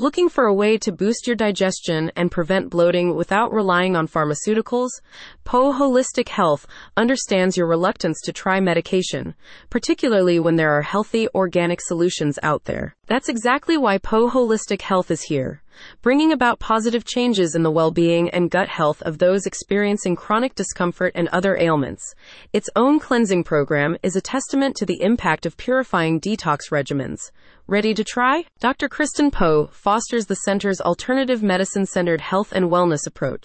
Looking for a way to boost your digestion and prevent bloating without relying on pharmaceuticals? Poe Holistic Health understands your reluctance to try medication, particularly when there are healthy, organic solutions out there. That's exactly why Poe Holistic Health is here bringing about positive changes in the well being and gut health of those experiencing chronic discomfort and other ailments. Its own cleansing program is a testament to the impact of purifying detox regimens. Ready to try? Dr. Kristen Poe fosters the center's alternative medicine centered health and wellness approach.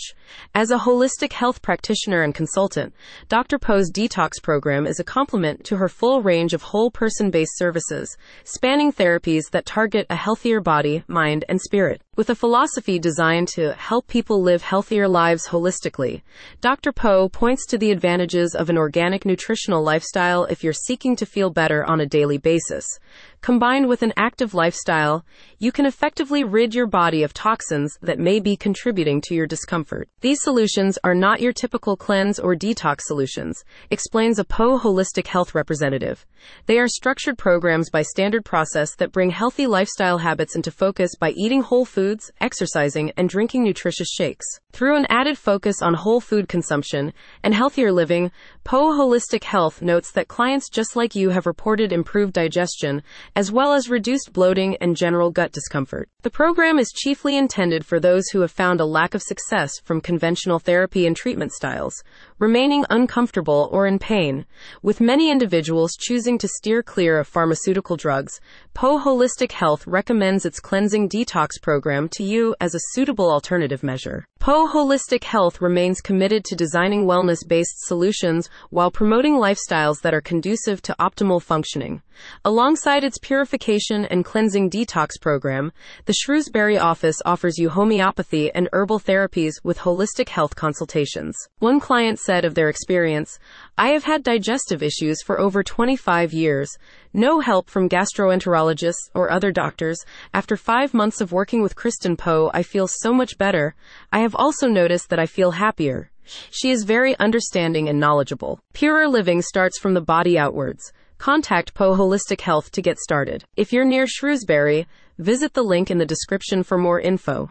As a holistic health practitioner and consultant, Dr. Poe's detox program is a complement to her full range of whole person based services, spanning therapies that target a healthier body, mind, and spirit. With a philosophy designed to help people live healthier lives holistically, Dr. Poe points to the advantages of an organic nutritional lifestyle if you're seeking to feel better on a daily basis. Combined with an active lifestyle, you can effectively rid your body of toxins that may be contributing to your discomfort. These solutions are not your typical cleanse or detox solutions, explains a Poe Holistic Health representative. They are structured programs by standard process that bring healthy lifestyle habits into focus by eating whole foods, exercising, and drinking nutritious shakes. Through an added focus on whole food consumption and healthier living, Poe Holistic Health notes that clients just like you have reported improved digestion as well as reduced bloating and general gut discomfort. The program is chiefly intended for those who have found a lack of success from conventional therapy and treatment styles, remaining uncomfortable or in pain, with many individuals choosing to steer clear of pharmaceutical drugs. Poe Holistic Health recommends its cleansing detox program to you as a suitable alternative measure. Poe Holistic Health remains committed to designing wellness based solutions while promoting lifestyles that are conducive to optimal functioning. Alongside its purification and cleansing detox program, the Shrewsbury office offers you homeopathy and herbal therapies with holistic health consultations. One client said of their experience, I have had digestive issues for over 25 years. No help from gastroenterologists or other doctors. After five months of working with Kristen Poe, I feel so much better. I have also noticed that I feel happier. She is very understanding and knowledgeable. Purer living starts from the body outwards. Contact Poe Holistic Health to get started. If you're near Shrewsbury, visit the link in the description for more info.